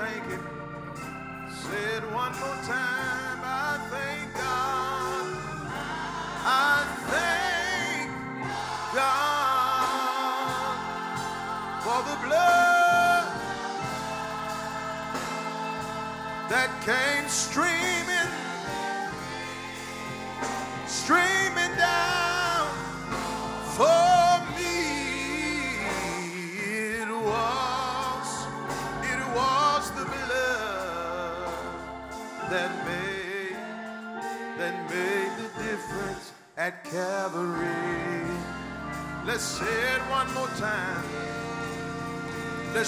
you thank Him,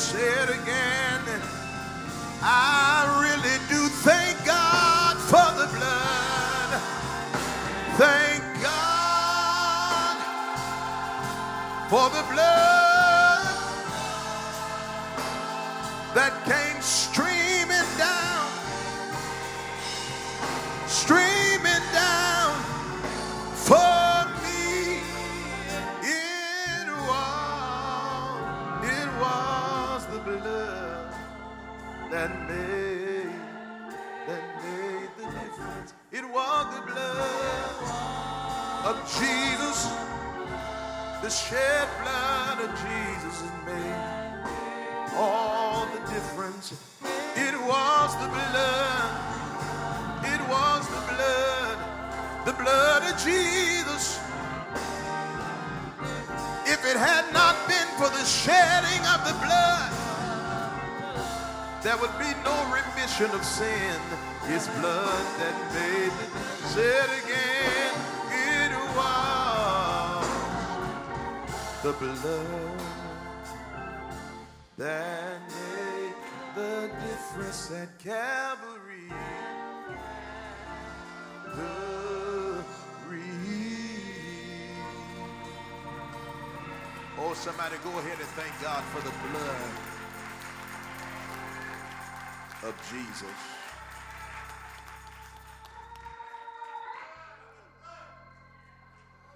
say it again. There would be no remission of sin. His blood that made it. Say it again. It was the blood that made the difference at Calvary. Oh, somebody go ahead and thank God for the blood of Jesus.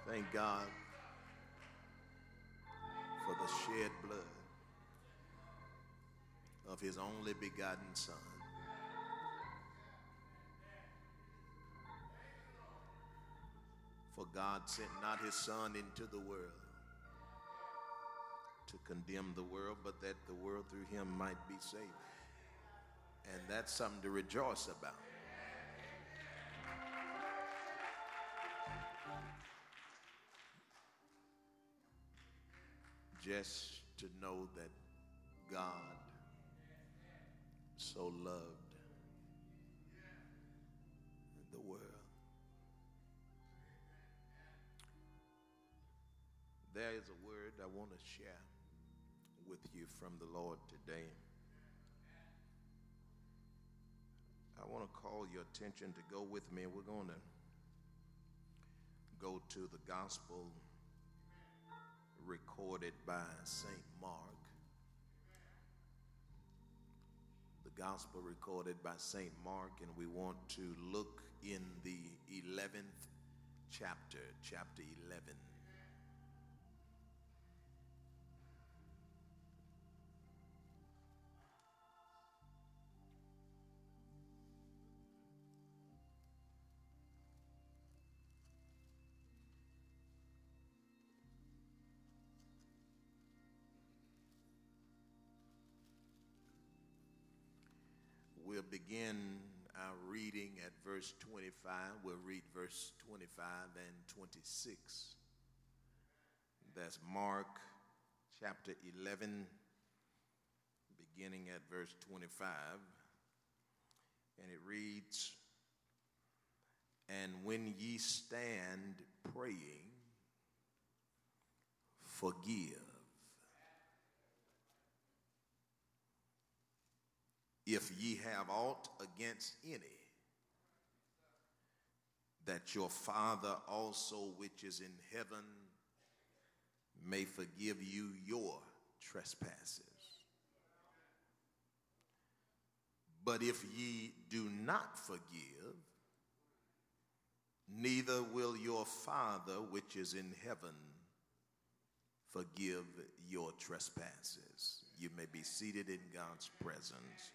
Thank God for the shed blood of his only begotten Son. For God sent not his Son into the world to condemn the world, but that the world through him might be saved. And that's something to rejoice about. Just to know that God so loved the world. There is a word I want to share with you from the Lord today. I want to call your attention to go with me. We're going to go to the gospel recorded by St. Mark. The gospel recorded by St. Mark, and we want to look in the 11th chapter, chapter 11. Begin our reading at verse 25. We'll read verse 25 and 26. That's Mark chapter 11, beginning at verse 25. And it reads And when ye stand praying, forgive if ye have aught against any, that your Father also which is in heaven may forgive you your trespasses. But if ye do not forgive, neither will your Father which is in heaven forgive your trespasses. You may be seated in God's presence.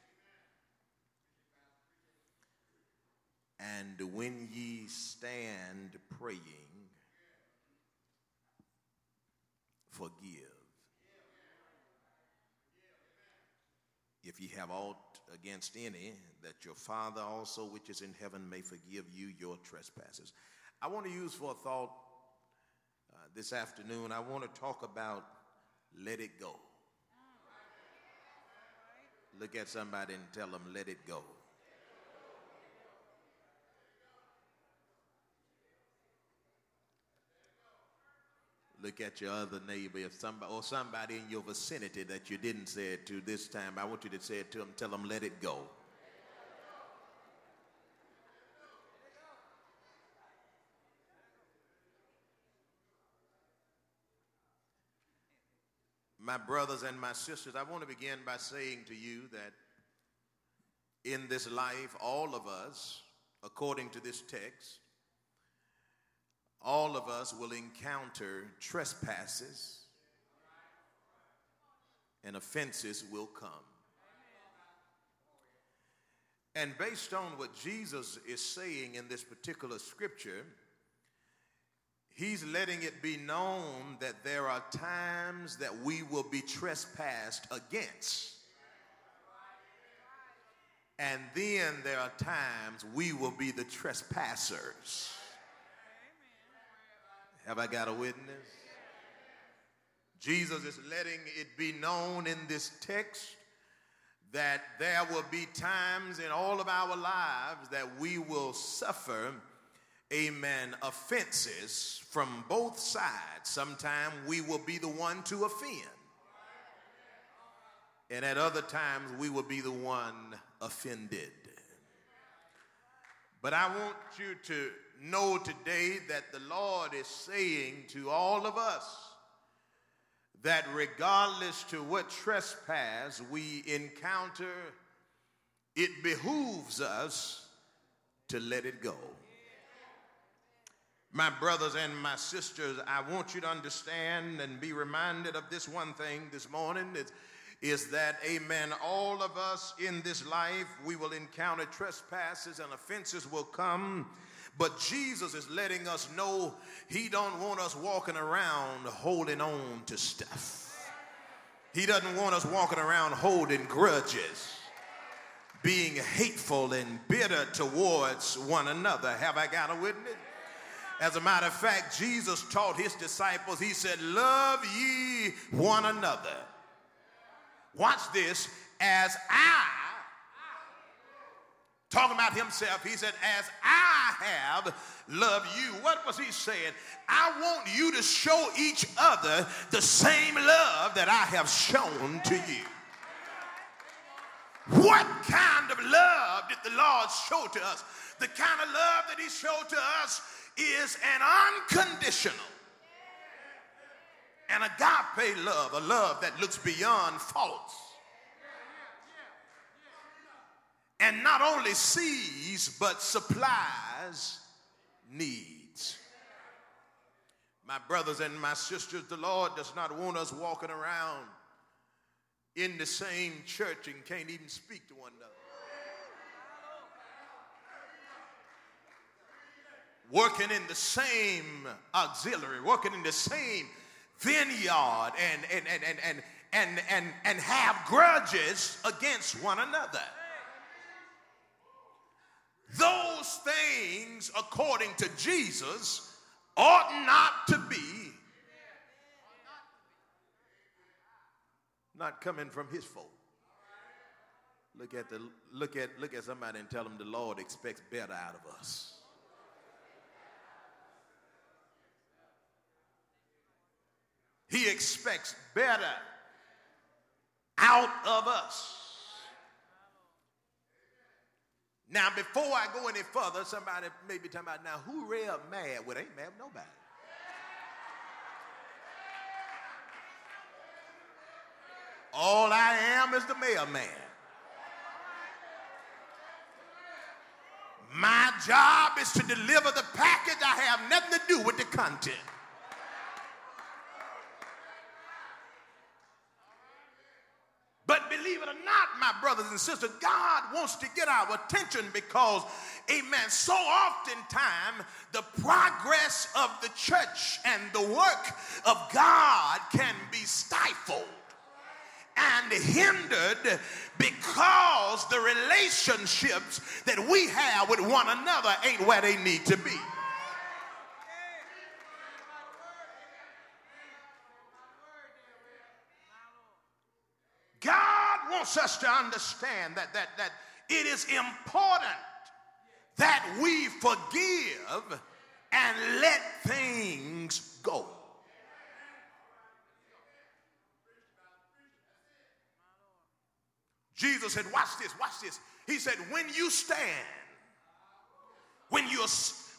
And when ye stand praying, forgive. If ye have aught against any, that your Father also, which is in heaven, may forgive you your trespasses. I want to use for a thought uh, this afternoon, I want to talk about let it go. Look at somebody and tell them, let it go. Look at your other neighbor, if somebody or somebody in your vicinity that you didn't say it to this time. I want you to say it to them. Tell them, let it go. My brothers and my sisters, I want to begin by saying to you that in this life, all of us, according to this text, all of us will encounter trespasses and offenses will come. And based on what Jesus is saying in this particular scripture, he's letting it be known that there are times that we will be trespassed against. And then there are times we will be the trespassers. Have I got a witness? Jesus is letting it be known in this text that there will be times in all of our lives that we will suffer, amen, offenses from both sides. Sometimes we will be the one to offend. And at other times we will be the one offended. But I want you to know today that the Lord is saying to all of us that regardless to what trespass we encounter, it behooves us to let it go. My brothers and my sisters, I want you to understand and be reminded of this one thing this morning. It's, is that, amen, all of us in this life, we will encounter trespasses and offenses will come. But Jesus is letting us know he don't want us walking around holding on to stuff. He doesn't want us walking around holding grudges, being hateful and bitter towards one another. Have I got a witness? As a matter of fact, Jesus taught his disciples, he said, Love ye one another watch this, as I, talking about himself, he said, as I have loved you. What was he saying? I want you to show each other the same love that I have shown to you. What kind of love did the Lord show to us? The kind of love that he showed to us is an unconditional an agape love, a love that looks beyond faults. And not only sees, but supplies needs. My brothers and my sisters, the Lord does not want us walking around in the same church and can't even speak to one another. Working in the same auxiliary, working in the same vineyard and, and, and, and, and, and, and, and have grudges against one another. Those things, according to Jesus, ought not to be not coming from his folk. Look at the look at look at somebody and tell them the Lord expects better out of us. He expects better out of us. Now, before I go any further, somebody may be talking about now who real mad? Well, ain't mad with nobody. All I am is the mailman. My job is to deliver the package. I have nothing to do with the content. My brothers and sisters, God wants to get our attention because, amen, so oftentimes the progress of the church and the work of God can be stifled and hindered because the relationships that we have with one another ain't where they need to be. God wants us to understand that, that, that it is important that we forgive and let things go. Jesus said, Watch this, watch this. He said, When you stand, when you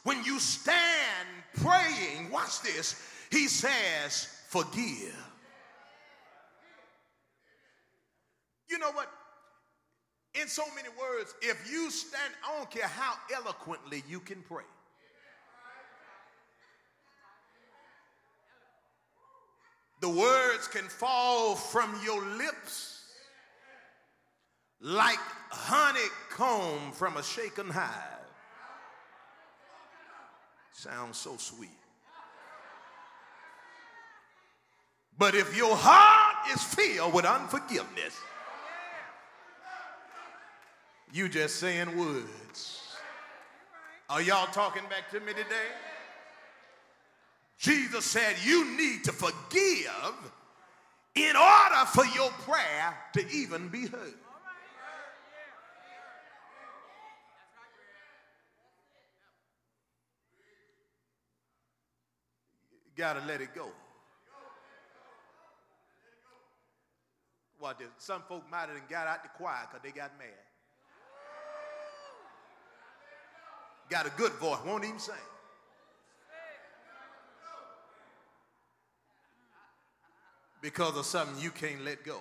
when you stand praying, watch this. He says, Forgive. Know what? In so many words, if you stand, I don't care how eloquently you can pray. The words can fall from your lips like honeycomb from a shaken hive. Sounds so sweet. But if your heart is filled with unforgiveness, you just saying words. Are y'all talking back to me today? Jesus said you need to forgive in order for your prayer to even be heard. got to let it go. Did some folk might have got out the choir because they got mad. Got a good voice, won't even sing. Because of something you can't let go.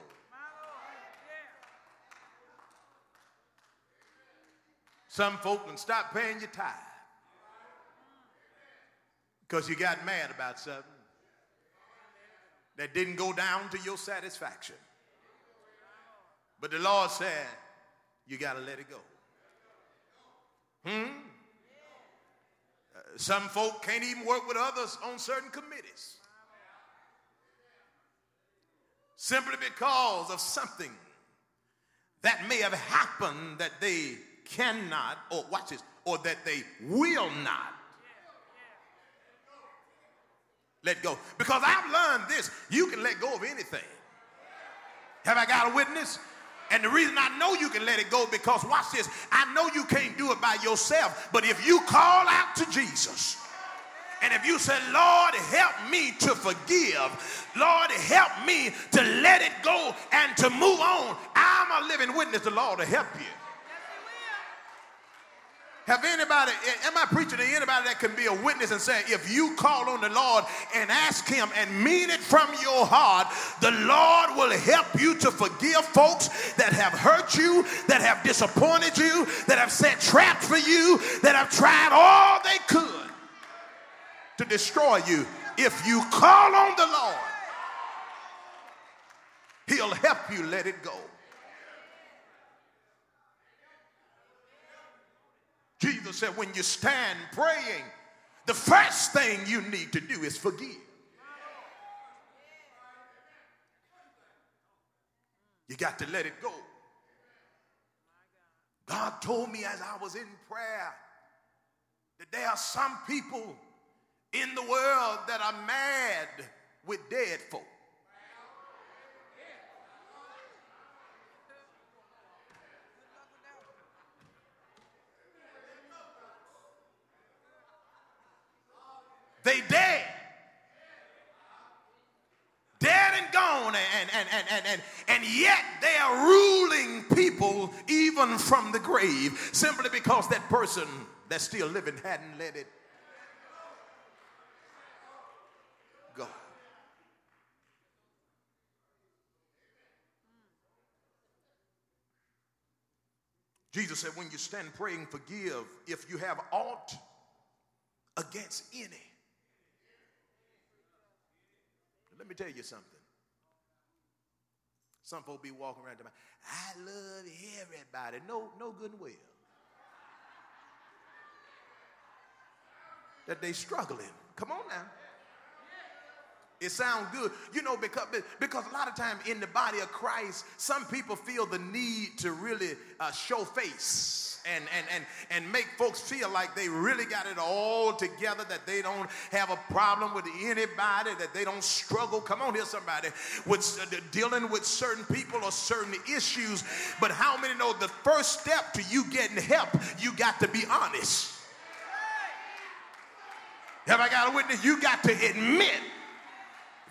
Some folk can stop paying your tithe because you got mad about something that didn't go down to your satisfaction. But the Lord said, you got to let it go. Hmm? Some folk can't even work with others on certain committees simply because of something that may have happened that they cannot, or watch this, or that they will not let go. Because I've learned this you can let go of anything. Have I got a witness? And the reason I know you can let it go because watch this. I know you can't do it by yourself, but if you call out to Jesus, and if you say, Lord, help me to forgive, Lord, help me to let it go and to move on, I'm a living witness. The Lord to help you. Have anybody, am I preaching to anybody that can be a witness and say, if you call on the Lord and ask Him and mean it from your heart, the Lord will help you to forgive folks that have hurt you, that have disappointed you, that have set traps for you, that have tried all they could to destroy you. If you call on the Lord, He'll help you let it go. Jesus said, when you stand praying, the first thing you need to do is forgive. You got to let it go. God told me as I was in prayer that there are some people in the world that are mad with dead folk. They dead. Dead and gone, and, and, and, and, and, and yet they are ruling people even from the grave simply because that person that's still living hadn't let it go. Jesus said, when you stand praying, forgive if you have aught against any. Let me tell you something. Some folk be walking around, about, I love everybody. No, no good and well. That they struggling. Come on now. It sounds good, you know, because, because a lot of times in the body of Christ, some people feel the need to really uh, show face and, and, and, and make folks feel like they really got it all together, that they don't have a problem with anybody, that they don't struggle. Come on here, somebody, with uh, dealing with certain people or certain issues. But how many know the first step to you getting help, you got to be honest? Have I got a witness? You got to admit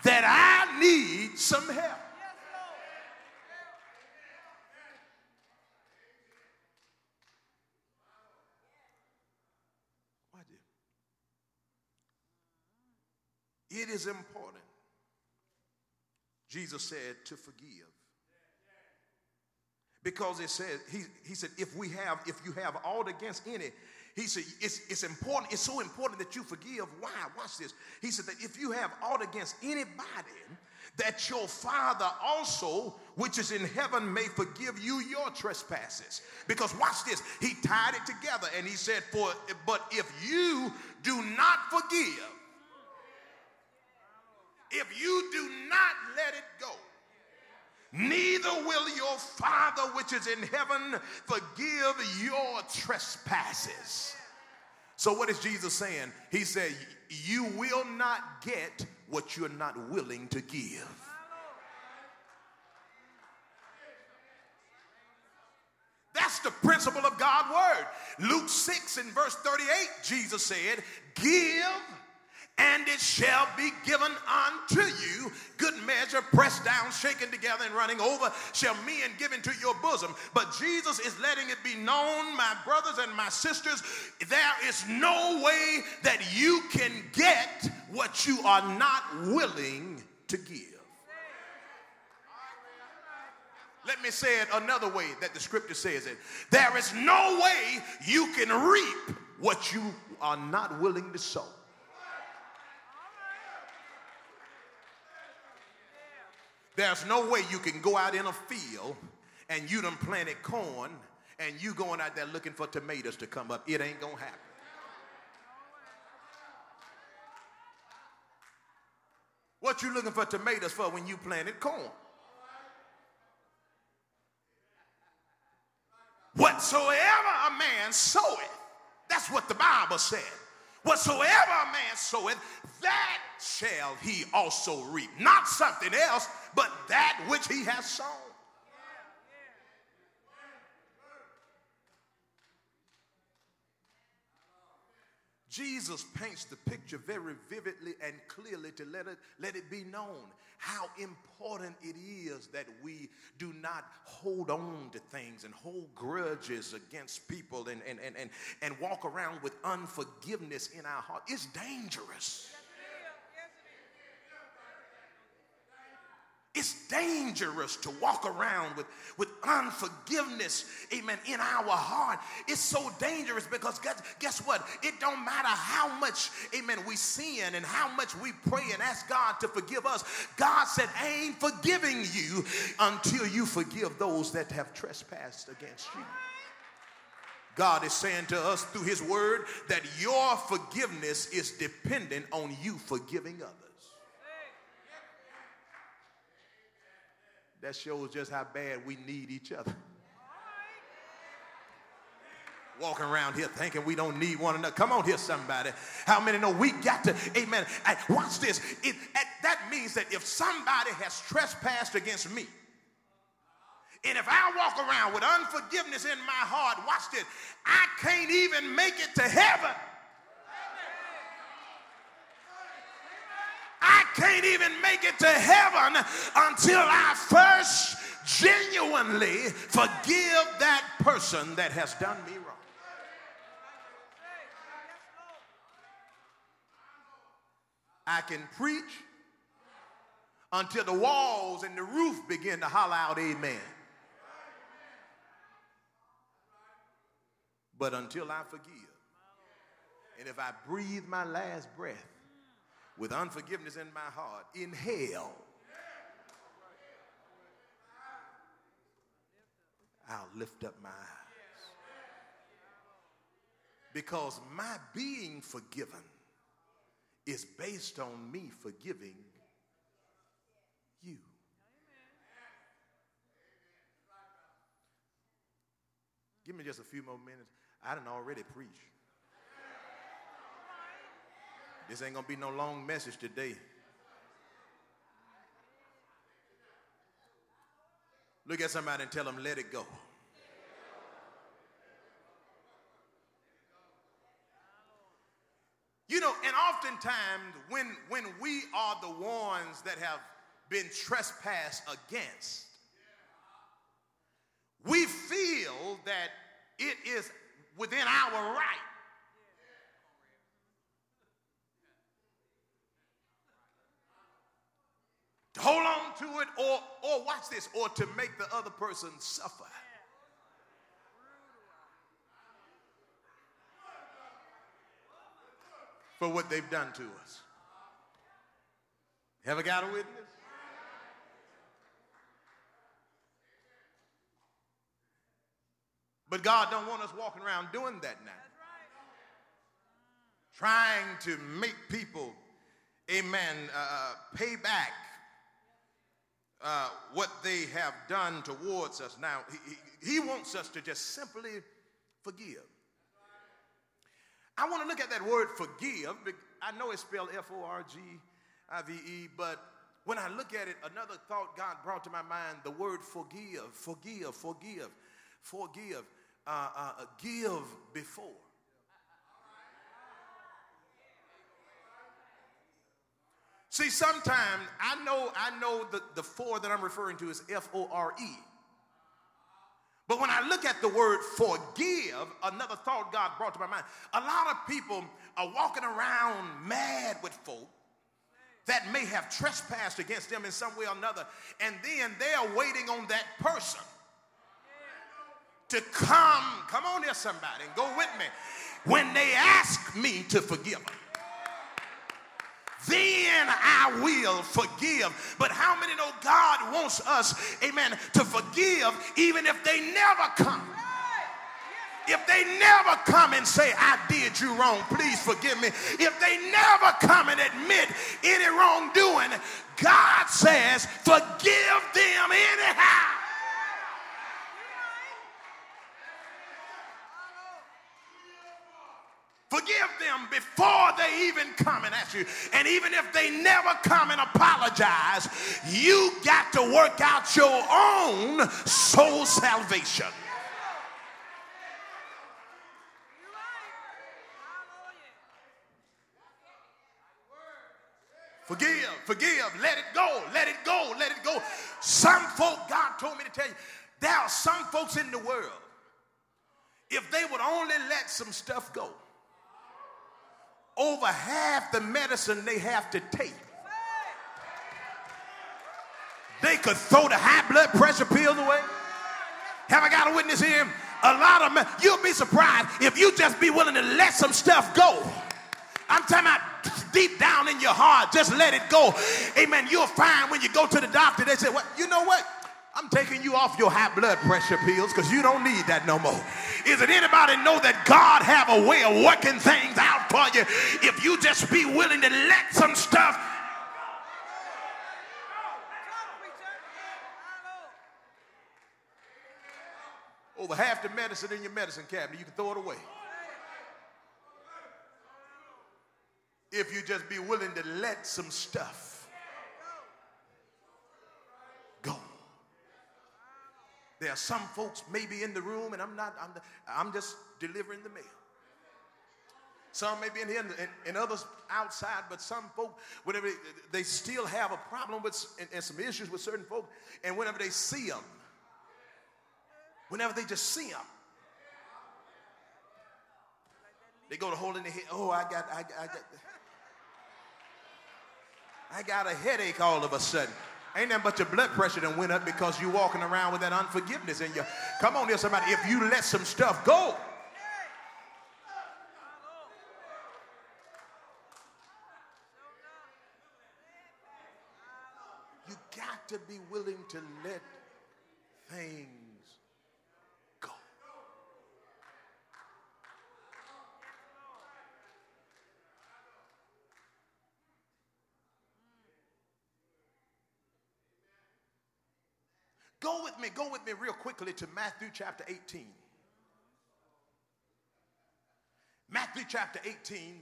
that I need some help. It is important, Jesus said, to forgive. Because it said, he, he said, if we have, if you have aught against any, he said, it's, it's important, it's so important that you forgive. Why? Watch this. He said that if you have aught against anybody, that your Father also, which is in heaven, may forgive you your trespasses. Because watch this, he tied it together and he said, For but if you do not forgive, if you do not let it go, neither will your Father which is in heaven forgive your trespasses. So, what is Jesus saying? He said, You will not get what you're not willing to give. That's the principle of God's word. Luke 6 and verse 38, Jesus said, Give and it shall be given unto you. Good measure, pressed down, shaken together, and running over, shall men give into your bosom. But Jesus is letting it be known, my brothers and my sisters, there is no way that you can get what you are not willing to give. Let me say it another way that the scripture says it. There is no way you can reap what you are not willing to sow. There's no way you can go out in a field and you done planted corn and you going out there looking for tomatoes to come up. It ain't gonna happen. What you looking for tomatoes for when you planted corn? Whatsoever a man soweth, that's what the Bible said. Whatsoever a man soweth, that shall he also reap. Not something else, but that which he has sown. Jesus paints the picture very vividly and clearly to let it, let it be known how important it is that we do not hold on to things and hold grudges against people and, and, and, and, and walk around with unforgiveness in our heart. It's dangerous. It's dangerous to walk around with, with unforgiveness, amen, in our heart. It's so dangerous because guess, guess what? It don't matter how much, amen, we sin and how much we pray and ask God to forgive us. God said, I ain't forgiving you until you forgive those that have trespassed against you. God is saying to us through his word that your forgiveness is dependent on you forgiving others. That shows just how bad we need each other. Walking around here thinking we don't need one another. Come on here, somebody. How many know we got to, amen. watch this. It, that means that if somebody has trespassed against me, and if I walk around with unforgiveness in my heart, watch this, I can't even make it to heaven. I can't even make it to heaven until I first genuinely forgive that person that has done me wrong. I can preach until the walls and the roof begin to holler out, Amen. But until I forgive, and if I breathe my last breath, with unforgiveness in my heart in hell. I'll lift up my eyes. Because my being forgiven is based on me forgiving you. Give me just a few more minutes. I didn't already preached. This ain't gonna be no long message today. Look at somebody and tell them, let it go. You know, and oftentimes when, when we are the ones that have been trespassed against, we feel that it is within our right hold on to it or or watch this or to make the other person suffer. For what they've done to us. Ever got a witness? But god don't want us walking around doing that now. Trying to make people amen uh, pay back uh, what they have done towards us. Now, he, he wants us to just simply forgive. I want to look at that word forgive. I know it's spelled F O R G I V E, but when I look at it, another thought God brought to my mind the word forgive, forgive, forgive, forgive, uh, uh, give before. See, sometimes I know I know the, the four that I'm referring to is F-O-R-E. But when I look at the word forgive, another thought God brought to my mind. A lot of people are walking around mad with folk that may have trespassed against them in some way or another, and then they are waiting on that person to come. Come on here, somebody, and go with me. When they ask me to forgive them then I will forgive. But how many know God wants us, amen, to forgive even if they never come? If they never come and say, I did you wrong, please forgive me. If they never come and admit any wrongdoing, God says, forgive them anyhow. Forgive them before they even come and ask you. And even if they never come and apologize, you got to work out your own soul salvation. Forgive, forgive, let it go, let it go, let it go. Some folk, God told me to tell you, there are some folks in the world, if they would only let some stuff go, over half the medicine they have to take. They could throw the high blood pressure pills away. Have I got a witness here? A lot of men, you'll be surprised if you just be willing to let some stuff go. I'm talking about deep down in your heart, just let it go. Amen. You'll find when you go to the doctor, they say, Well, you know what? I'm taking you off your high blood pressure pills because you don't need that no more. Is it anybody know that God have a way of working things out for you if you just be willing to let some stuff over half the medicine in your medicine cabinet, you can throw it away. If you just be willing to let some stuff There are some folks maybe in the room, and I'm not, I'm, I'm just delivering the mail. Some may be in here and, and, and, others outside, but some folk, whenever they, they still have a problem with and, and, some issues with certain folk, and whenever they see them, whenever they just see them, they go to holding their head. Oh, I got, I, I got, I got a headache all of a sudden. Ain't that but your blood pressure that went up because you walking around with that unforgiveness in you. Come on here, somebody. If you let some stuff go, you got to be willing to let things Go with me, go with me real quickly to Matthew chapter 18. Matthew chapter 18,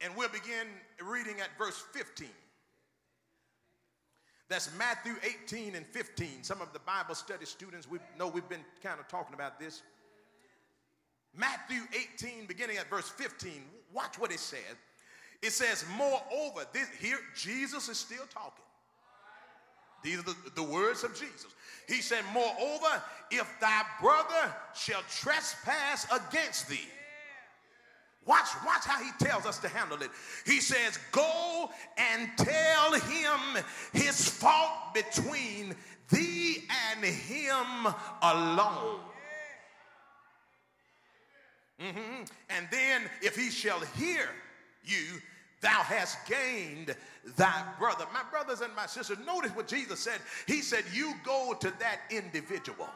and we'll begin reading at verse 15. That's Matthew 18 and 15. Some of the Bible study students we know we've been kind of talking about this. Matthew 18, beginning at verse 15. Watch what it says. It says, Moreover, this, here Jesus is still talking. These are the, the words of Jesus. He said, Moreover, if thy brother shall trespass against thee, Watch, watch how he tells us to handle it. He says, Go and tell him his fault between thee and him alone. Mm-hmm. And then, if he shall hear you, thou hast gained thy brother. My brothers and my sisters, notice what Jesus said. He said, You go to that individual.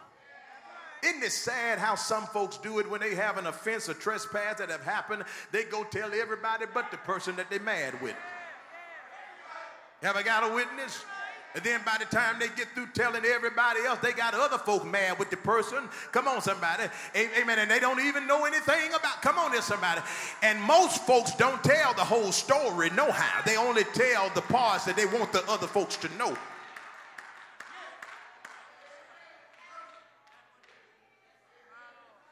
Isn't it sad how some folks do it when they have an offense or trespass that have happened? They go tell everybody but the person that they're mad with. Have I got a witness? And then by the time they get through telling everybody else, they got other folk mad with the person. Come on, somebody. Amen. And they don't even know anything about. Come on, there, somebody. And most folks don't tell the whole story, no how. They only tell the parts that they want the other folks to know.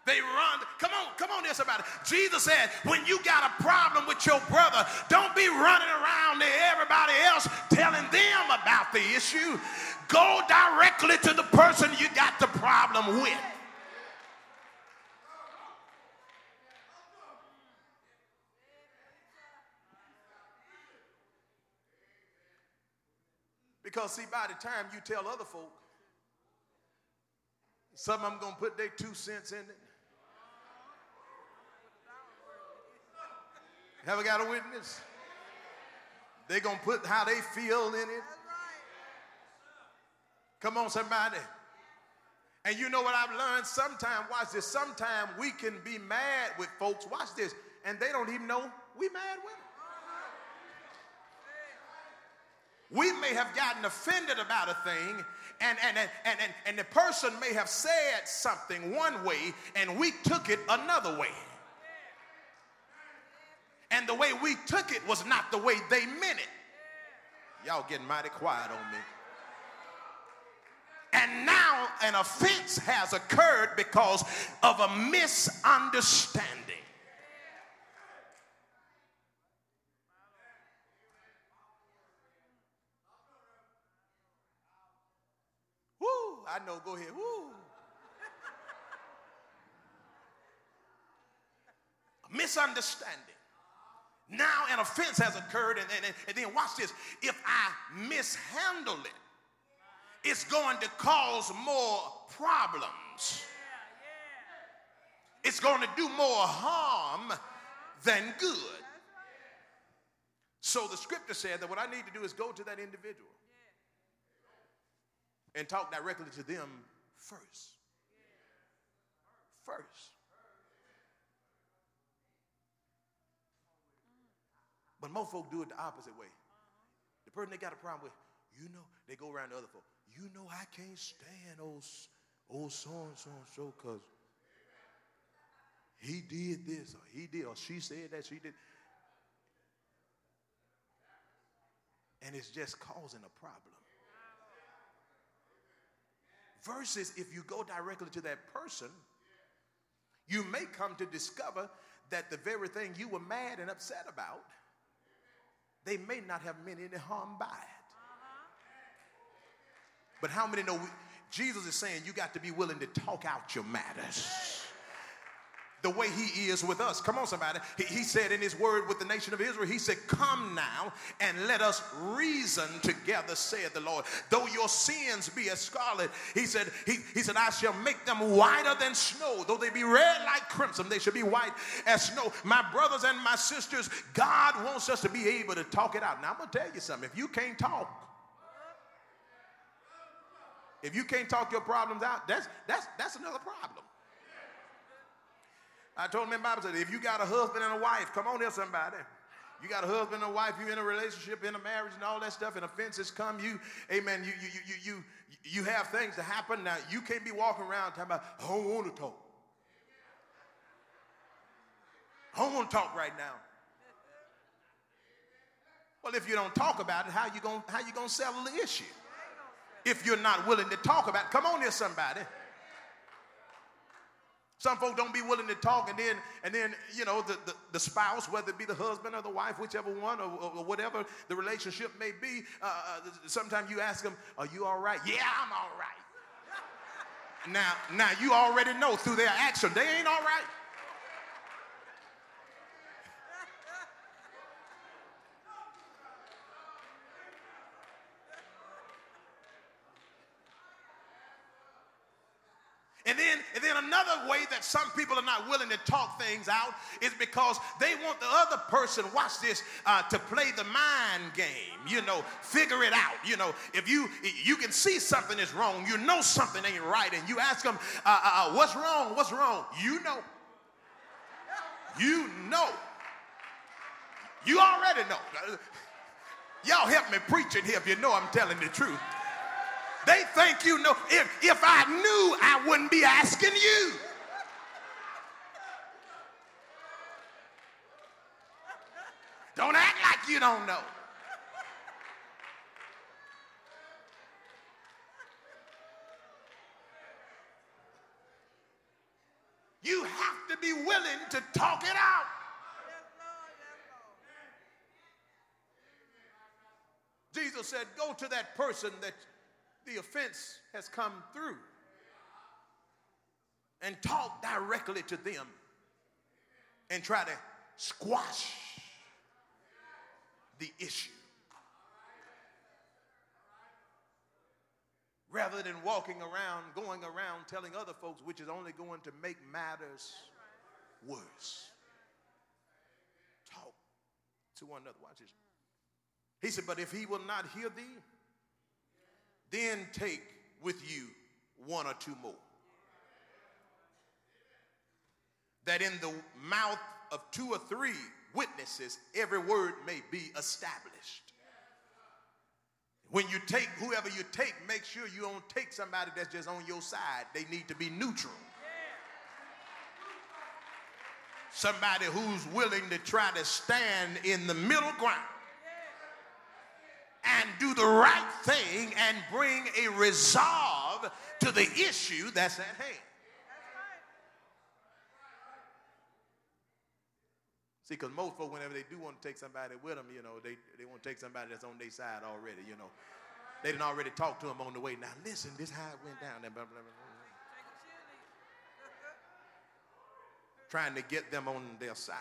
They run. Come on, come on, this about it. Jesus said, when you got a problem with your brother, don't be running around to everybody else telling them about the issue. Go directly to the person you got the problem with. Because, see, by the time you tell other folk, some of them going to put their two cents in it. Have I got a witness? They're going to put how they feel in it. Come on, somebody. And you know what I've learned? Sometimes, watch this, sometimes we can be mad with folks, watch this, and they don't even know we mad with them. We may have gotten offended about a thing, and, and, and, and, and the person may have said something one way, and we took it another way and the way we took it was not the way they meant it. Y'all getting mighty quiet on me. And now an offense has occurred because of a misunderstanding. Woo, I know, go ahead. Woo. Misunderstanding. Now an offense has occurred, and, and, and then watch this. If I mishandle it, it's going to cause more problems. It's going to do more harm than good. So the scripture said that what I need to do is go to that individual and talk directly to them first. First. But most folk do it the opposite way. The person they got a problem with, you know, they go around to other folk. You know, I can't stand old, old so and so and so because he did this or he did or she said that she did. And it's just causing a problem. Versus if you go directly to that person, you may come to discover that the very thing you were mad and upset about they may not have meant any harm by it. But how many know we, Jesus is saying you got to be willing to talk out your matters? The way he is with us. Come on, somebody. He, he, said in his word with the nation of Israel, he said, Come now and let us reason together, saith the Lord. Though your sins be as scarlet, he said, he, he said, I shall make them whiter than snow. Though they be red like crimson, they shall be white as snow. My brothers and my sisters, God wants us to be able to talk it out. Now I'm gonna tell you something. If you can't talk, if you can't talk your problems out, that's that's that's another problem. I told him in Bible said, if you got a husband and a wife, come on here, somebody. You got a husband and a wife, you in a relationship, in a marriage, and all that stuff, and offenses come. You, amen, you, you, you, you, you have things to happen. Now, you can't be walking around talking about, I don't want to talk. I don't want to talk right now. Well, if you don't talk about it, how you gonna how you gonna settle the issue? If you're not willing to talk about it, come on here, somebody. Some folks don't be willing to talk, and then, and then you know, the, the, the spouse, whether it be the husband or the wife, whichever one, or, or whatever the relationship may be, uh, uh, sometimes you ask them, Are you all right? Yeah, I'm all right. now, now, you already know through their action, they ain't all right. And then, and then another way that some people are not willing to talk things out is because they want the other person, watch this, uh, to play the mind game. You know, figure it out. You know, if you you can see something is wrong, you know something ain't right, and you ask them, uh, uh, uh "What's wrong? What's wrong?" You know. You know. You already know. Y'all help me preach it here if you know I'm telling the truth. They think you know. If, if I knew, I wouldn't be asking you. Don't act like you don't know. You have to be willing to talk it out. Jesus said, Go to that person that the offense has come through and talk directly to them and try to squash the issue. Rather than walking around, going around telling other folks, which is only going to make matters worse. Talk to one another. Watch this. He said, But if he will not hear thee, then take with you one or two more. That in the mouth of two or three witnesses, every word may be established. When you take whoever you take, make sure you don't take somebody that's just on your side. They need to be neutral. Somebody who's willing to try to stand in the middle ground and do the right thing and bring a resolve to the issue that's at hand. See, because most folks, whenever they do want to take somebody with them, you know, they, they want to take somebody that's on their side already, you know. They didn't already talk to them on the way. Now, listen, this how it went down. Blah, blah, blah, Trying to get them on their side.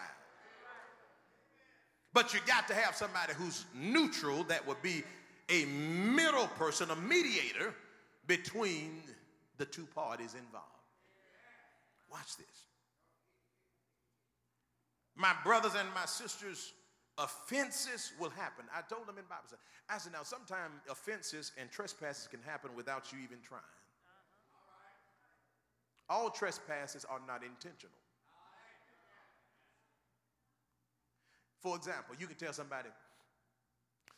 But you got to have somebody who's neutral that would be a middle person, a mediator between the two parties involved. Watch this. My brothers and my sisters, offenses will happen. I told them in Bible. I said, now sometimes offenses and trespasses can happen without you even trying. All trespasses are not intentional. For example, you can tell somebody,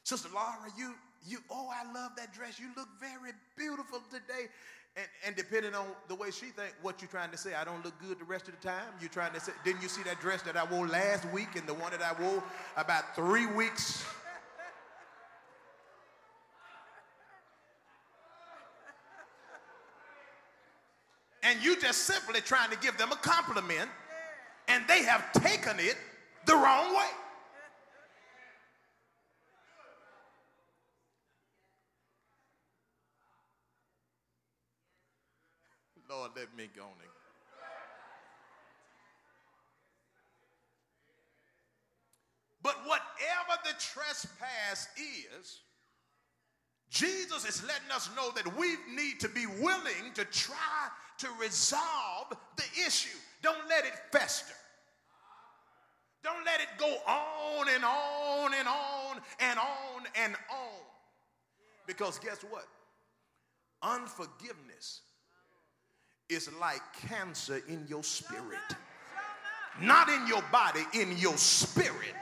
Sister Laura, you, you, oh, I love that dress. You look very beautiful today. And, and depending on the way she think, what you're trying to say, I don't look good the rest of the time. You're trying to say, didn't you see that dress that I wore last week and the one that I wore about three weeks? and you just simply trying to give them a compliment, and they have taken it the wrong way. Lord, let me go on. But whatever the trespass is, Jesus is letting us know that we need to be willing to try to resolve the issue. Don't let it fester. Don't let it go on and on and on and on and on. Because guess what? Unforgiveness is like cancer in your spirit. Not in your body, in your spirit.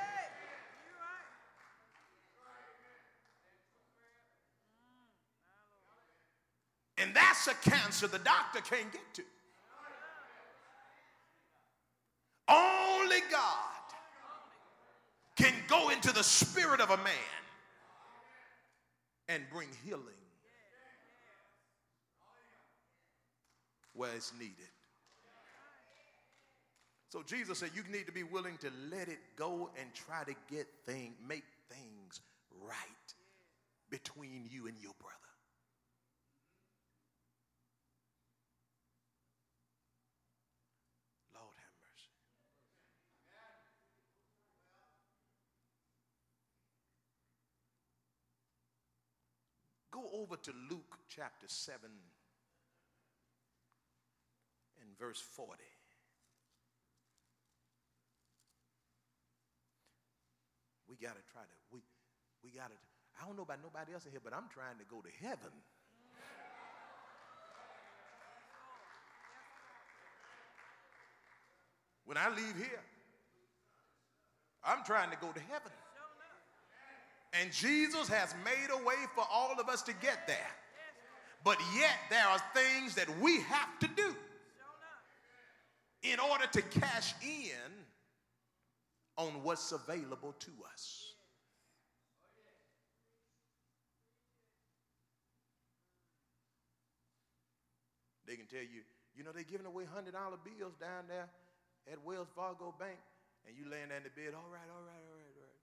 And that's a cancer the doctor can't get to. Only God can go into the spirit of a man and bring healing where it's needed. So Jesus said you need to be willing to let it go and try to get things, make things right between you and your brother. Lord have mercy. Go over to Luke chapter 7 verse 40. We got to try to, we, we got to, I don't know about nobody else in here, but I'm trying to go to heaven. When I leave here, I'm trying to go to heaven. And Jesus has made a way for all of us to get there. But yet, there are things that we have to do in order to cash in on what's available to us. They can tell you, you know, they're giving away $100 bills down there at Wells Fargo Bank, and you laying there in the bed, all right, all right, all right, all right.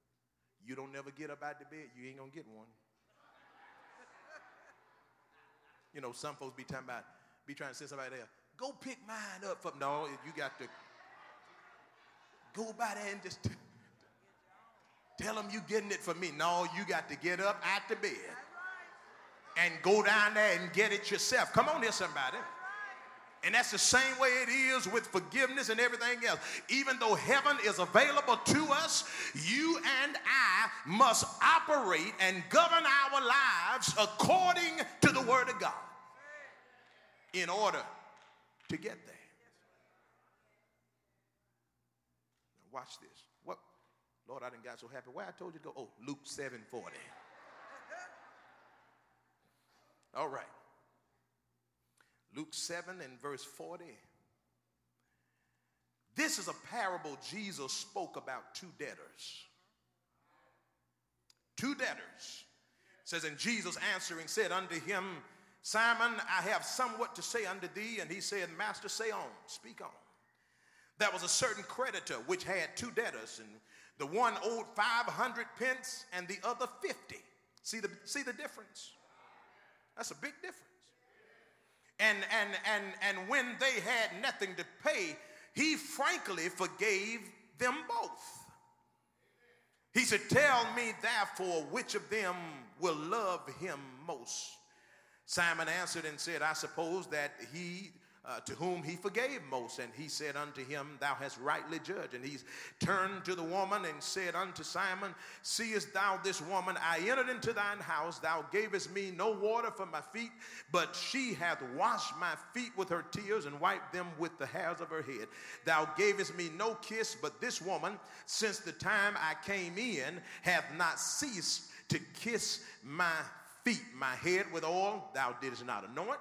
You don't never get up out the bed, you ain't gonna get one. you know, some folks be talking about, be trying to send somebody there, go pick mine up from, no, you got to go by there and just tell them you getting it for me. No, you got to get up out the bed and go down there and get it yourself. Come on here, somebody. And that's the same way it is with forgiveness and everything else. Even though heaven is available to us, you and I must operate and govern our lives according to the Word of God in order to get there. Now watch this. What? Lord, I didn't got so happy. Why I told you to go? Oh, Luke 7 40. All right. Luke 7 and verse 40. This is a parable Jesus spoke about two debtors. Two debtors. It says, And Jesus answering said unto him, Simon, I have somewhat to say unto thee. And he said, Master, say on, speak on. There was a certain creditor which had two debtors, and the one owed 500 pence and the other 50. See the, see the difference? That's a big difference. And, and, and, and when they had nothing to pay, he frankly forgave them both. He said, Tell me therefore which of them will love him most. Simon answered and said, I suppose that he uh, to whom he forgave most. And he said unto him, Thou hast rightly judged. And he turned to the woman and said unto Simon, Seest thou this woman? I entered into thine house. Thou gavest me no water for my feet, but she hath washed my feet with her tears and wiped them with the hairs of her head. Thou gavest me no kiss, but this woman, since the time I came in, hath not ceased to kiss my feet, my head with oil. Thou didst not anoint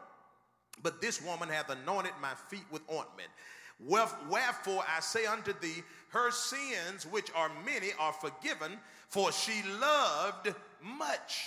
but this woman hath anointed my feet with ointment. Wherefore I say unto thee, her sins, which are many, are forgiven, for she loved much.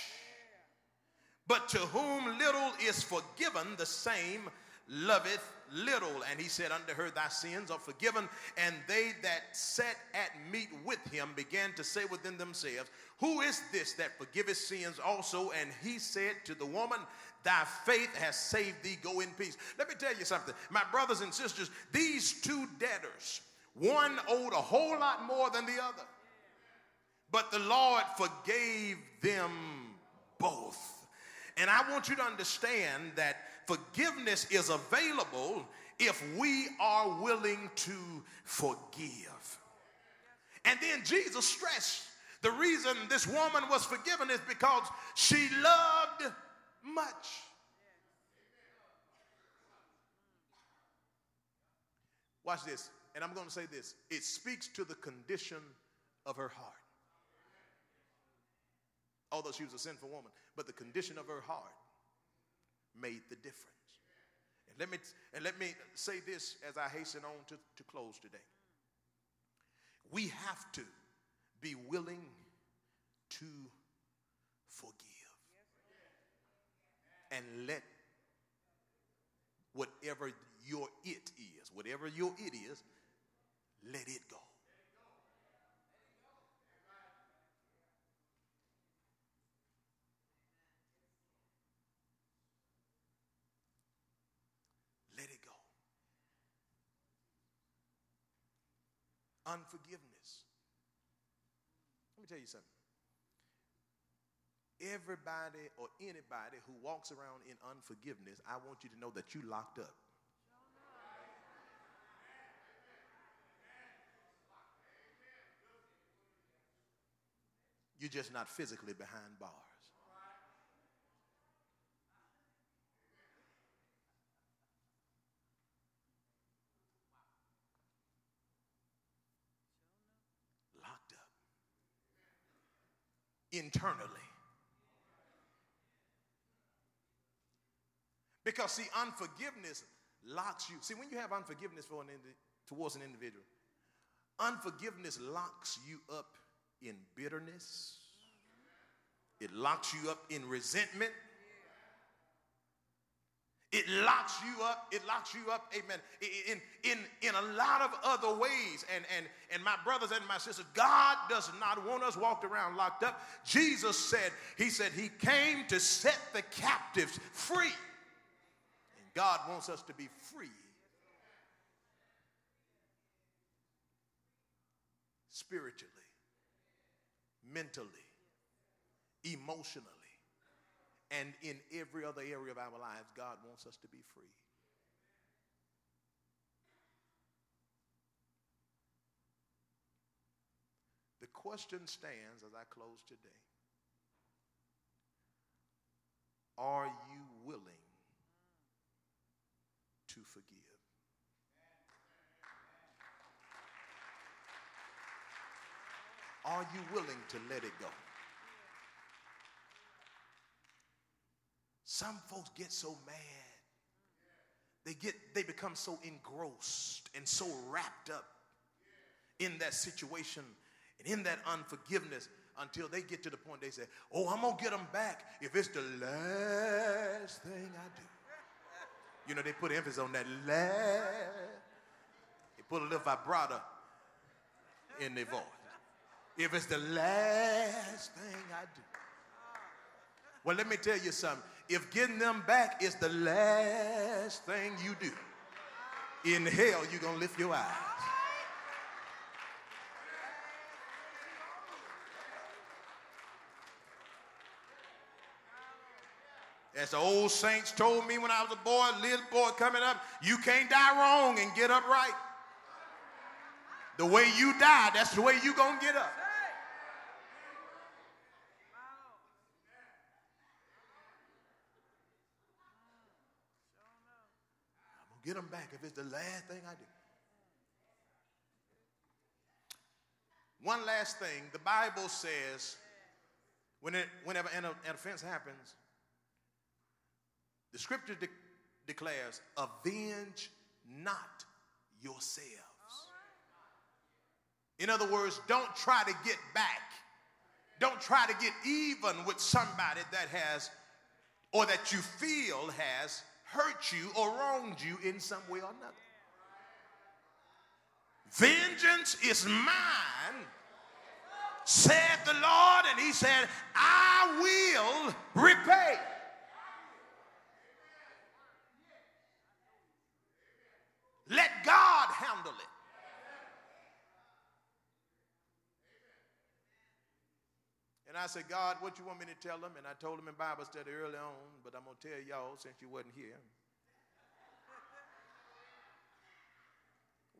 But to whom little is forgiven, the same loveth little. And he said unto her, Thy sins are forgiven. And they that sat at meat with him began to say within themselves, Who is this that forgiveth sins also? And he said to the woman, Thy faith has saved thee. Go in peace. Let me tell you something. My brothers and sisters, these two debtors, one owed a whole lot more than the other. But the Lord forgave them both. And I want you to understand that forgiveness is available if we are willing to forgive. And then Jesus stressed the reason this woman was forgiven is because she loved much. Watch this, and I'm going to say this it speaks to the condition of her heart. Although she was a sinful woman, but the condition of her heart made the difference. And let me, and let me say this as I hasten on to, to close today. We have to be willing to forgive and let whatever your it is, whatever your it is, let it go. Let it go. Unforgiveness. Let me tell you something. Everybody or anybody who walks around in unforgiveness, I want you to know that you locked up. You're just not physically behind bars. Locked up. Internally. Because, see, unforgiveness locks you. See, when you have unforgiveness for an indi- towards an individual, unforgiveness locks you up in bitterness, it locks you up in resentment. It locks you up, it locks you up, amen, in, in, in a lot of other ways. And, and, and my brothers and my sisters, God does not want us walked around locked up. Jesus said, He said, He came to set the captives free. And God wants us to be free. Spiritually mentally, emotionally, and in every other area of our lives, God wants us to be free. The question stands as I close today Are you willing to forgive? Are you willing to let it go? Some folks get so mad. They get they become so engrossed and so wrapped up in that situation and in that unforgiveness until they get to the point they say, "Oh, I'm going to get them back if it's the last thing I do." You know, they put emphasis on that last. They put a little vibrato in their voice if it's the last thing I do. Well, let me tell you something. If getting them back is the last thing you do, in hell, you're going to lift your eyes. As the old saints told me when I was a boy, little boy coming up, you can't die wrong and get up right. The way you die, that's the way you're going to get up. Get them back if it's the last thing I do. One last thing the Bible says when it, whenever an, an offense happens, the scripture de- declares, avenge not yourselves. In other words, don't try to get back. Don't try to get even with somebody that has, or that you feel has hurt you or wronged you in some way or another. Vengeance is mine, said the Lord, and He said, I will repay. Let God handle it. And I said, God, what you want me to tell them? And I told them in Bible study early on, but I'm going to tell y'all since you wasn't here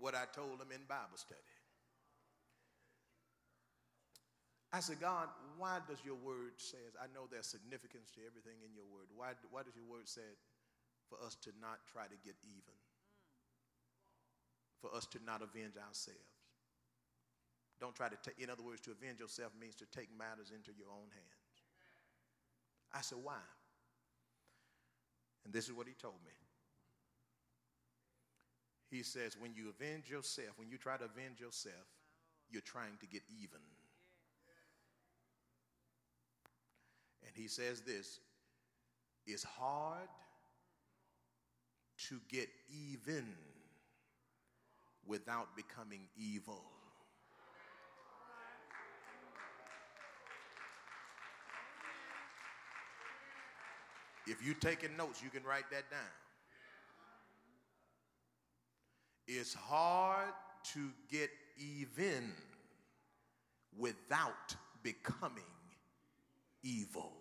what I told them in Bible study. I said, God, why does your word say, I know there's significance to everything in your word. Why, why does your word say for us to not try to get even? For us to not avenge ourselves? Don't try to take, in other words, to avenge yourself means to take matters into your own hands. I said, why? And this is what he told me. He says, when you avenge yourself, when you try to avenge yourself, you're trying to get even. And he says this it's hard to get even without becoming evil. If you're taking notes, you can write that down. It's hard to get even without becoming evil.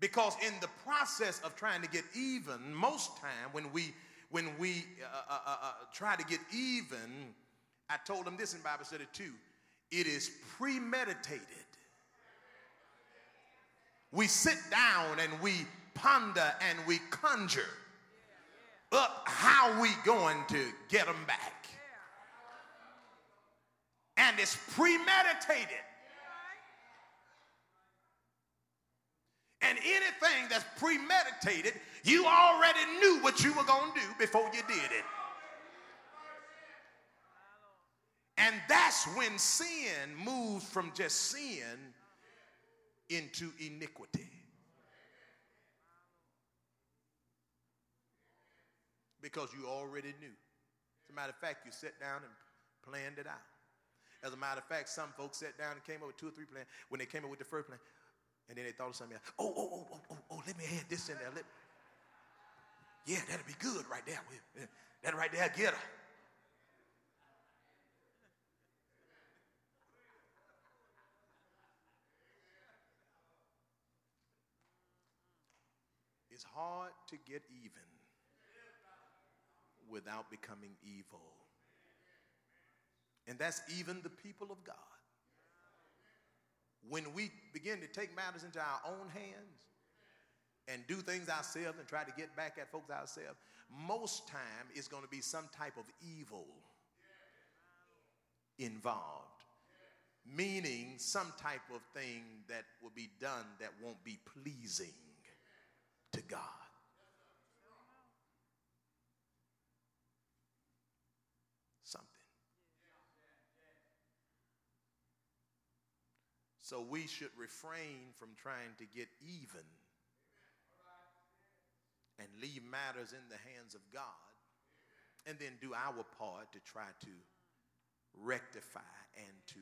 Because in the process of trying to get even, most time when we when we uh, uh, uh, uh try to get even, I told them this in Bible study too. It is premeditated. We sit down and we ponder and we conjure up how we going to get them back. And it's premeditated. And anything that's premeditated, you already knew what you were going to do before you did it. And that's when sin moves from just sin into iniquity. Because you already knew. As a matter of fact, you sat down and planned it out. As a matter of fact, some folks sat down and came up with two or three plans. When they came up with the first plan, and then they thought of something else. Oh, oh, oh, oh, oh, oh, let me add this in there. Let, yeah, that'll be good right there. That right there, get her. It's hard to get even without becoming evil. And that's even the people of God. When we begin to take matters into our own hands and do things ourselves and try to get back at folks ourselves, most time it's going to be some type of evil involved, meaning some type of thing that will be done that won't be pleasing God. So we should refrain from trying to get even and leave matters in the hands of God and then do our part to try to rectify and to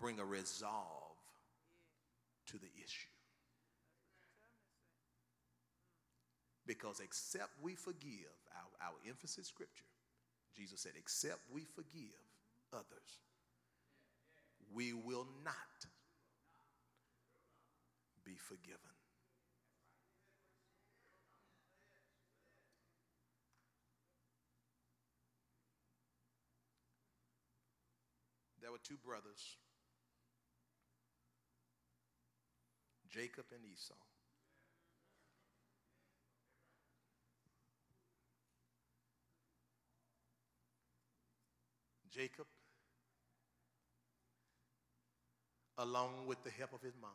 bring a resolve to the issue. Because except we forgive, our, our emphasis scripture, Jesus said, except we forgive others, we will not be forgiven. There were two brothers, Jacob and Esau. Jacob, along with the help of his mama,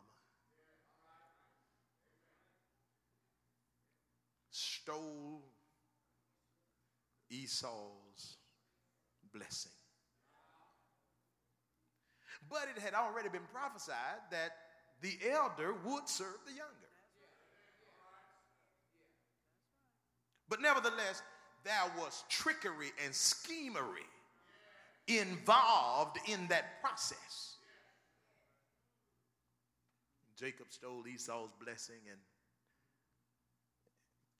stole Esau's blessing. But it had already been prophesied that the elder would serve the younger. But nevertheless, there was trickery and schemery involved in that process. Jacob stole Esau's blessing and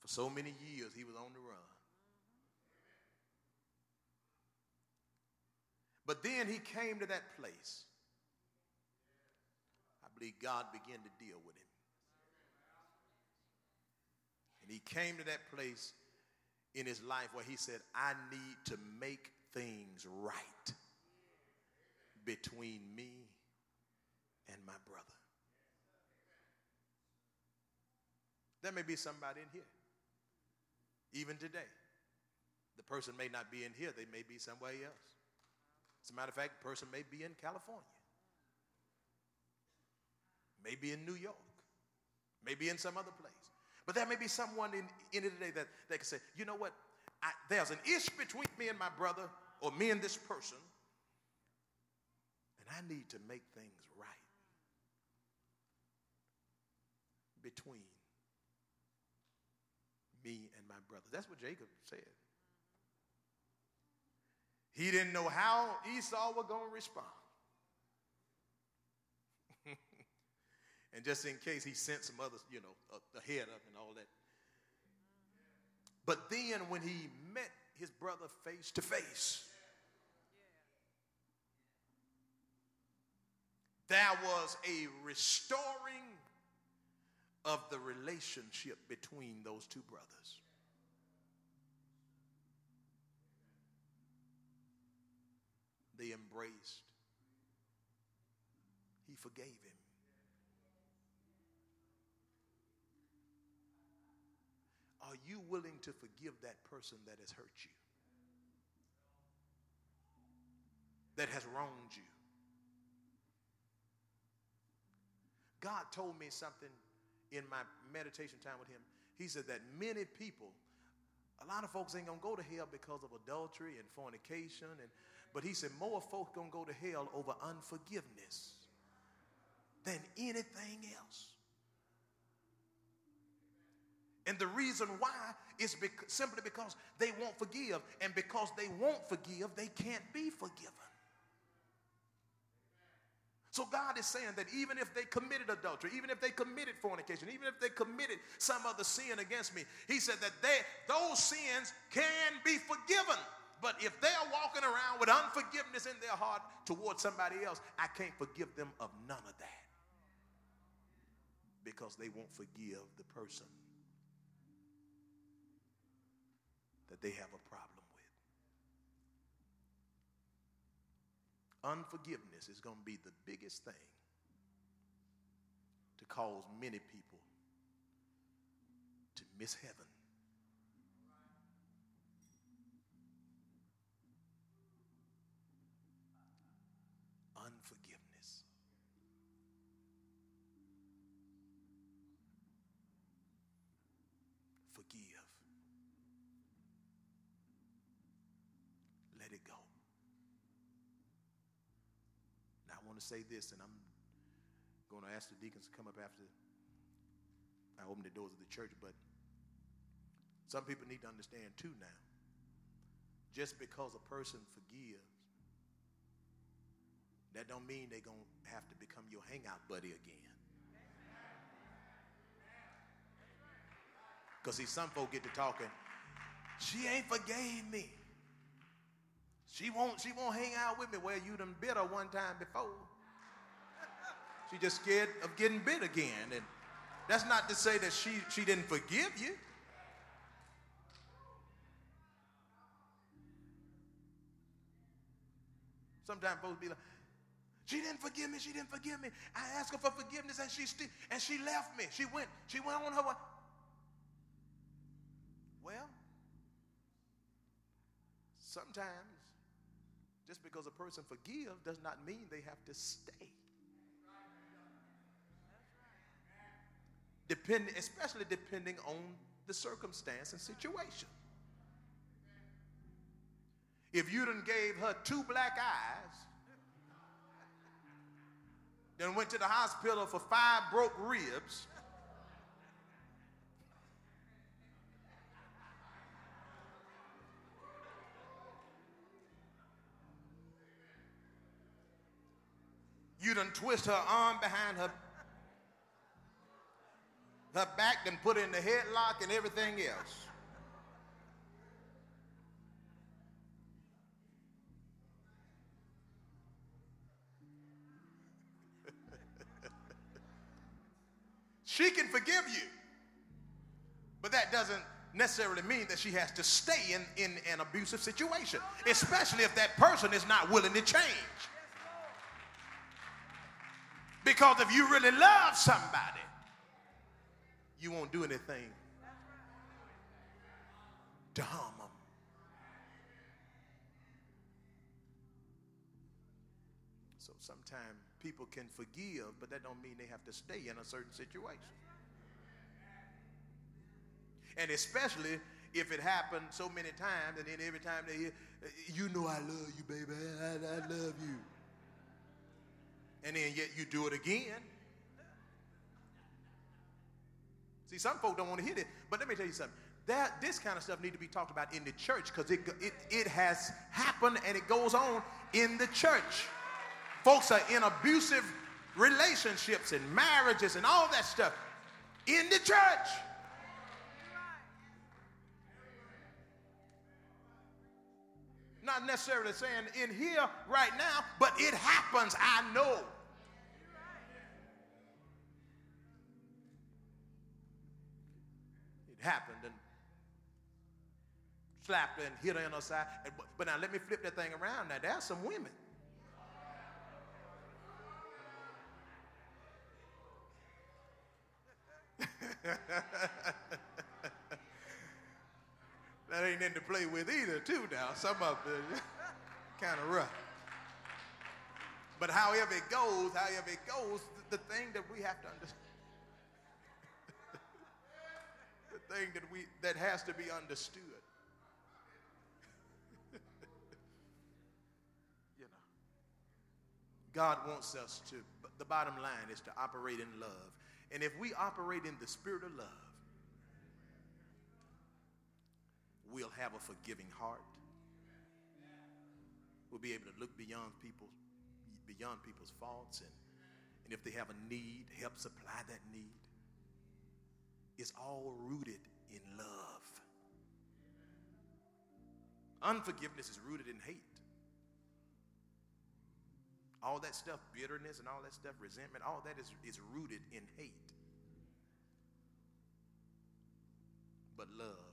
for so many years, he was on the run. But then he came to that place. I believe God began to deal with him. And he came to that place in his life where he said, I need to make things right between me and my brother. There may be somebody in here even today. The person may not be in here, they may be somewhere else. As a matter of fact, the person may be in California, maybe in New York, maybe in some other place. But there may be someone in, in it today that they can say, you know what? I, there's an issue between me and my brother or me and this person, and I need to make things right between me and my brother. That's what Jacob said. He didn't know how Esau was going to respond. and just in case he sent some others, you know, ahead of and all that. But then when he met his brother face to face, there was a restoring of the relationship between those two brothers. They embraced. He forgave him. You willing to forgive that person that has hurt you? That has wronged you? God told me something in my meditation time with him. He said that many people, a lot of folks ain't gonna go to hell because of adultery and fornication, and but he said more folks gonna go to hell over unforgiveness than anything else. And the reason why is simply because they won't forgive, and because they won't forgive, they can't be forgiven. So God is saying that even if they committed adultery, even if they committed fornication, even if they committed some other sin against me, He said that they, those sins can be forgiven. But if they are walking around with unforgiveness in their heart towards somebody else, I can't forgive them of none of that. Because they won't forgive the person that they have a problem. With. Unforgiveness is going to be the biggest thing to cause many people to miss heaven. To say this, and I'm going to ask the deacons to come up after I open the doors of the church, but some people need to understand too now. Just because a person forgives, that don't mean they're going to have to become your hangout buddy again. Because see, some folk get to talking, she ain't forgave me. She won't, she won't hang out with me where you done bit her one time before. She just scared of getting bit again. And that's not to say that she, she didn't forgive you. Sometimes folks be like, she didn't forgive me, she didn't forgive me. I asked her for forgiveness and she st- and she left me. She went, she went on her way. Well, sometimes just because a person forgives does not mean they have to stay. Especially depending on the circumstance and situation. If you done gave her two black eyes, then went to the hospital for five broke ribs, You done twist her arm behind her, her back, and put in the headlock and everything else. she can forgive you, but that doesn't necessarily mean that she has to stay in, in an abusive situation, especially if that person is not willing to change. Because if you really love somebody, you won't do anything to harm them. So sometimes people can forgive, but that don't mean they have to stay in a certain situation. And especially if it happened so many times, and then every time they hear, you know I love you, baby, I, I love you. And then yet you do it again. See, some folk don't want to hear it, but let me tell you something. That this kind of stuff need to be talked about in the church because it, it, it has happened and it goes on in the church. Folks are in abusive relationships and marriages and all that stuff in the church. Not necessarily saying in here right now, but it happens, I know. Happened and slapped her and hit her in her side. But now let me flip that thing around. Now there's some women. that ain't in to play with either, too, now. Some of them kind of rough. But however it goes, however it goes, the thing that we have to understand, thing that we that has to be understood. you know. God wants us to, the bottom line is to operate in love. And if we operate in the spirit of love, we'll have a forgiving heart. We'll be able to look beyond people, beyond people's faults, and, and if they have a need, help supply that need. It's all rooted in love. Unforgiveness is rooted in hate. All that stuff, bitterness and all that stuff, resentment, all that is, is rooted in hate. But love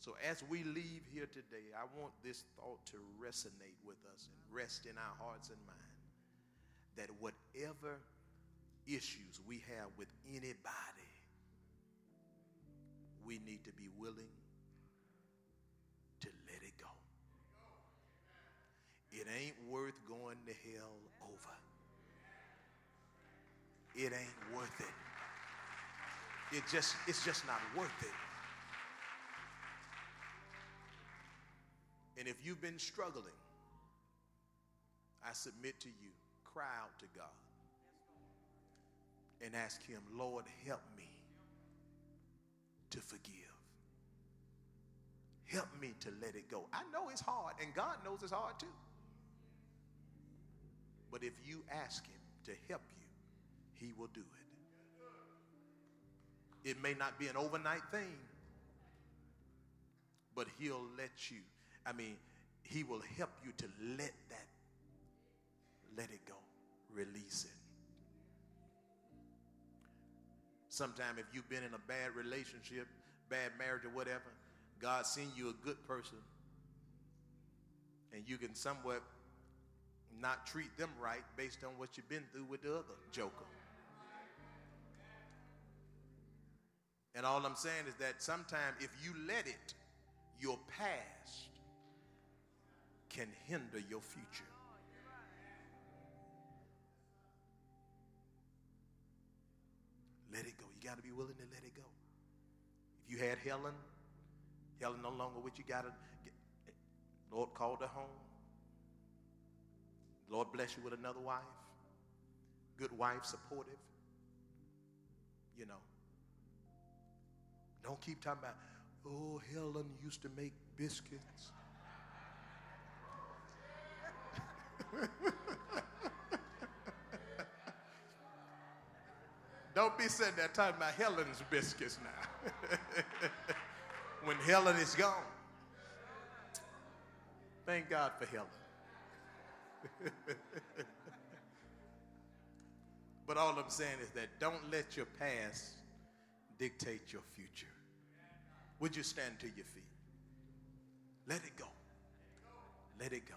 So as we leave here today, I want this thought to resonate with us and rest in our hearts and minds that whatever issues we have with anybody, we need to be willing to let it go. It ain't worth going to hell over. It ain't worth it. It just it's just not worth it. And if you've been struggling, I submit to you, cry out to God and ask him, Lord, help me to forgive. Help me to let it go. I know it's hard, and God knows it's hard too. But if you ask Him to help you, He will do it. It may not be an overnight thing, but He'll let you. I mean, He will help you to let that, let it go, release it. Sometime if you've been in a bad relationship, bad marriage, or whatever, God seen you a good person, and you can somewhat not treat them right based on what you've been through with the other joker. And all I'm saying is that sometimes if you let it, your past can hinder your future. Let it go. You got to be willing to let it go. If you had Helen, Helen no longer with you, got to, Lord called her home. Lord bless you with another wife. Good wife, supportive. You know. Don't keep talking about, oh, Helen used to make biscuits. Don't be sitting there talking about Helen's biscuits now. when Helen is gone. Thank God for Helen. but all I'm saying is that don't let your past dictate your future. Would you stand to your feet? Let it go. Let it go.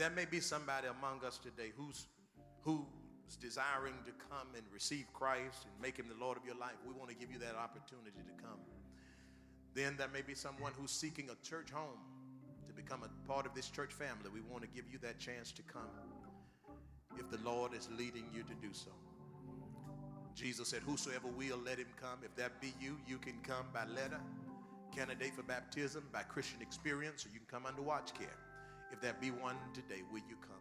There may be somebody among us today who's who's desiring to come and receive Christ and make him the Lord of your life. We want to give you that opportunity to come. Then there may be someone who's seeking a church home to become a part of this church family. We want to give you that chance to come if the Lord is leading you to do so. Jesus said, Whosoever will, let him come. If that be you, you can come by letter, candidate for baptism, by Christian experience, or you can come under watch care. If there be one today, will you come?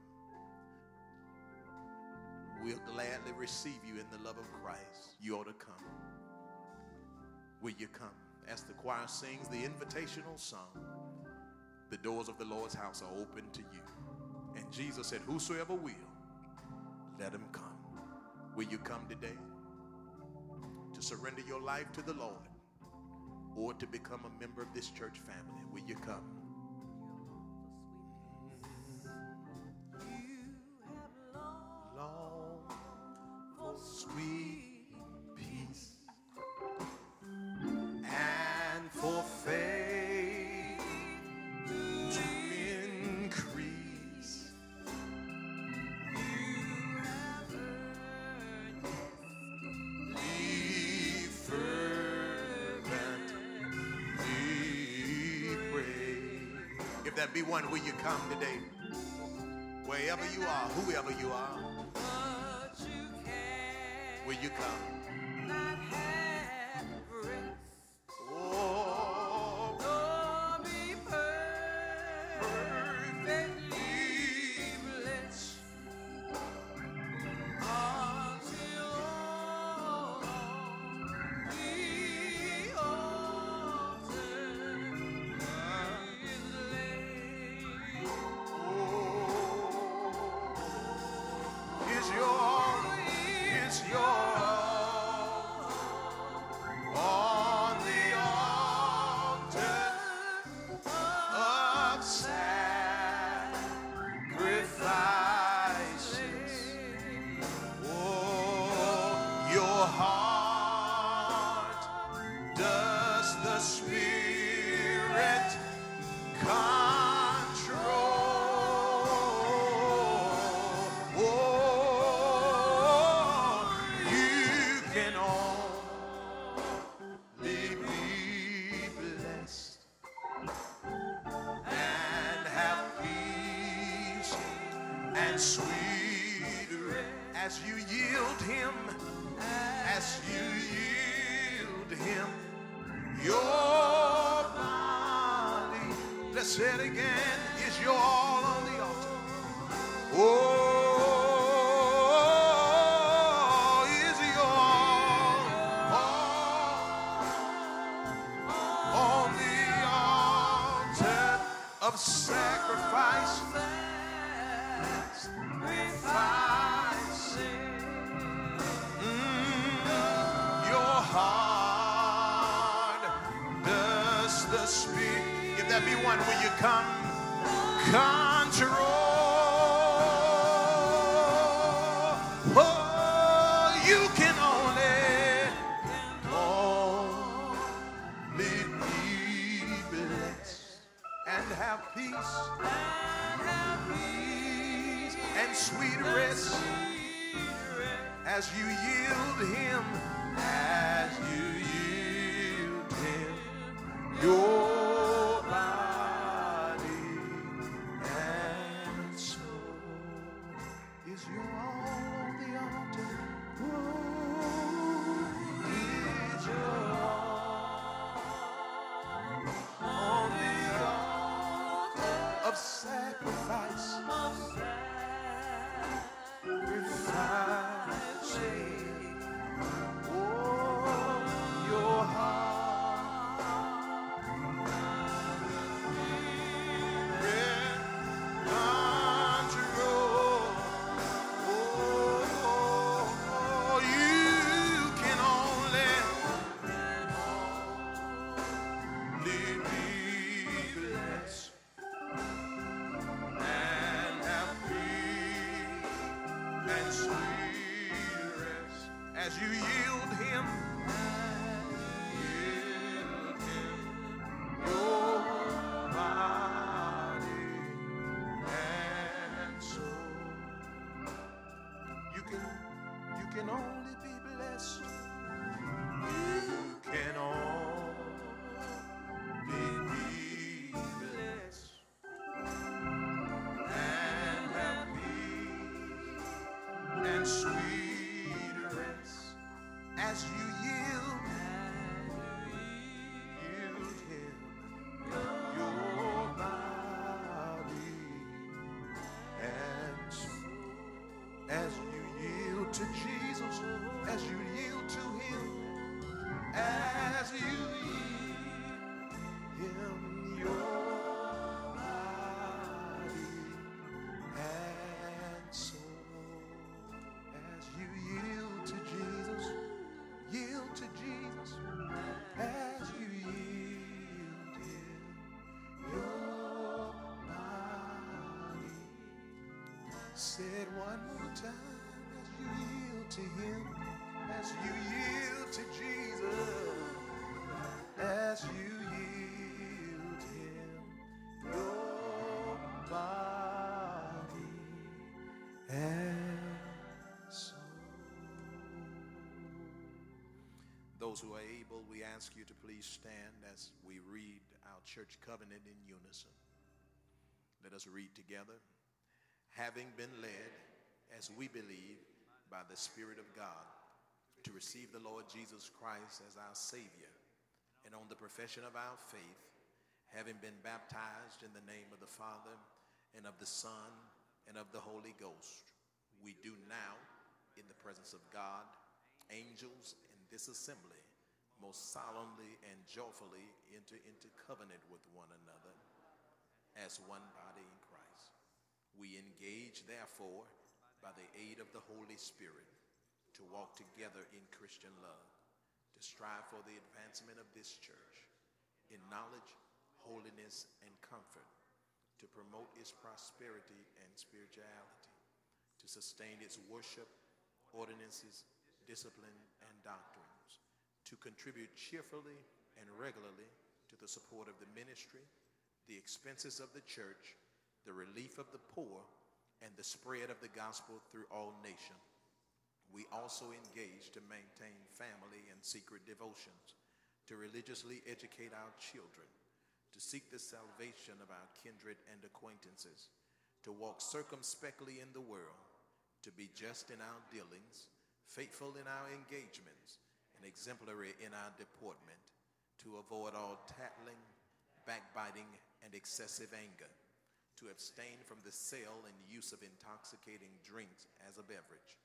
We'll gladly receive you in the love of Christ. You ought to come. Will you come? As the choir sings the invitational song, the doors of the Lord's house are open to you. And Jesus said, Whosoever will, let him come. Will you come today to surrender your life to the Lord or to become a member of this church family? Will you come? that be one Will you come today. Wherever you are, whoever you are, will you come? heart does. Say it one more time as you yield to him, as you yield to Jesus, as you yield him your body and soul. Those who are able, we ask you to please stand as we read our church covenant in unison. Let us read together. Having been led, as we believe, by the Spirit of God, to receive the Lord Jesus Christ as our Savior, and on the profession of our faith, having been baptized in the name of the Father, and of the Son, and of the Holy Ghost, we do now, in the presence of God, angels, and this assembly, most solemnly and joyfully enter into covenant with one another as one body. We engage, therefore, by the aid of the Holy Spirit, to walk together in Christian love, to strive for the advancement of this church in knowledge, holiness, and comfort, to promote its prosperity and spirituality, to sustain its worship, ordinances, discipline, and doctrines, to contribute cheerfully and regularly to the support of the ministry, the expenses of the church, the relief of the poor, and the spread of the gospel through all nations. We also engage to maintain family and secret devotions, to religiously educate our children, to seek the salvation of our kindred and acquaintances, to walk circumspectly in the world, to be just in our dealings, faithful in our engagements, and exemplary in our deportment, to avoid all tattling, backbiting, and excessive anger, to abstain from the sale and use of intoxicating drinks as a beverage,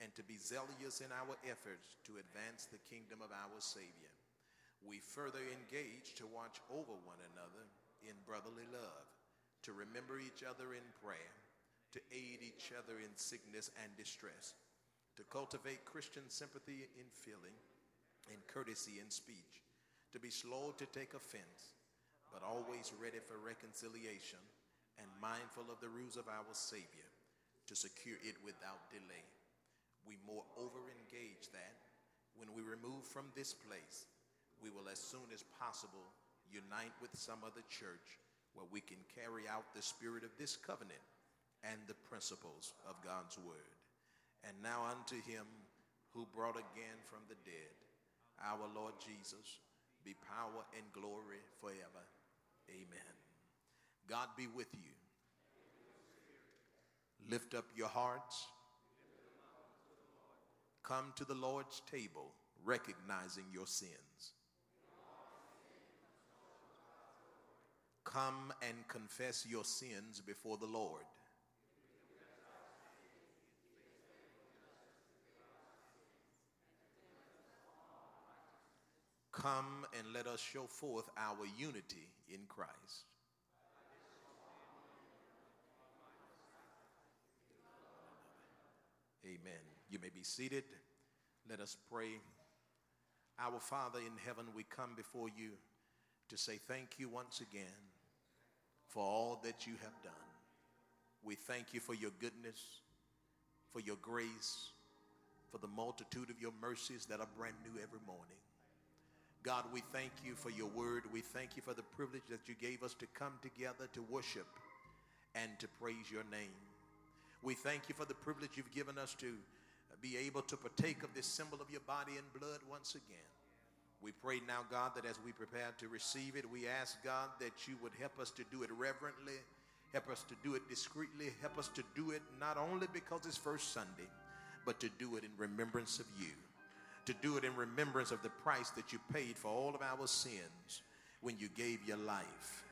and to be zealous in our efforts to advance the kingdom of our Savior. We further engage to watch over one another in brotherly love, to remember each other in prayer, to aid each other in sickness and distress, to cultivate Christian sympathy in feeling and courtesy in speech, to be slow to take offense, but always ready for reconciliation and mindful of the rules of our Savior to secure it without delay. We moreover engage that when we remove from this place, we will as soon as possible unite with some other church where we can carry out the spirit of this covenant and the principles of God's word. And now unto him who brought again from the dead our Lord Jesus be power and glory forever. Amen. God be with you. Lift up your hearts. Come to the Lord's table, recognizing your sins. Come and confess your sins before the Lord. Come and let us show forth our unity in Christ. Amen. You may be seated. Let us pray. Our Father in heaven, we come before you to say thank you once again for all that you have done. We thank you for your goodness, for your grace, for the multitude of your mercies that are brand new every morning. God, we thank you for your word. We thank you for the privilege that you gave us to come together to worship and to praise your name. We thank you for the privilege you've given us to be able to partake of this symbol of your body and blood once again. We pray now, God, that as we prepare to receive it, we ask, God, that you would help us to do it reverently, help us to do it discreetly, help us to do it not only because it's First Sunday, but to do it in remembrance of you. to do it in remembrance of the price that you paid for all of our sins when you gave your life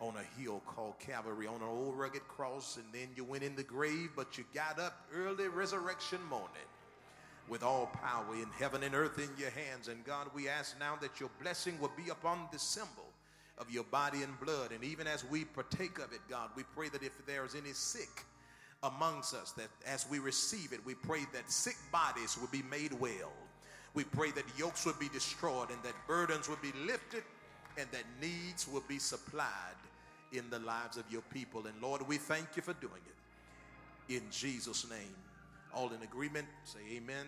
on a hill called Calvary on an old rugged cross, and then you went in the grave, but you got up early resurrection morning with all power in heaven and earth in your hands. And God, we ask now that your blessing will be upon this symbol of your body and blood. And even as we partake of it, God, we pray that if there is any sick amongst us, that as we receive it, we pray that sick bodies will be made well. We pray that yokes would be destroyed and that burdens would be lifted and that needs will be supplied in the lives of your people. And Lord, we thank you for doing it. In Jesus' name. All in agreement, say amen.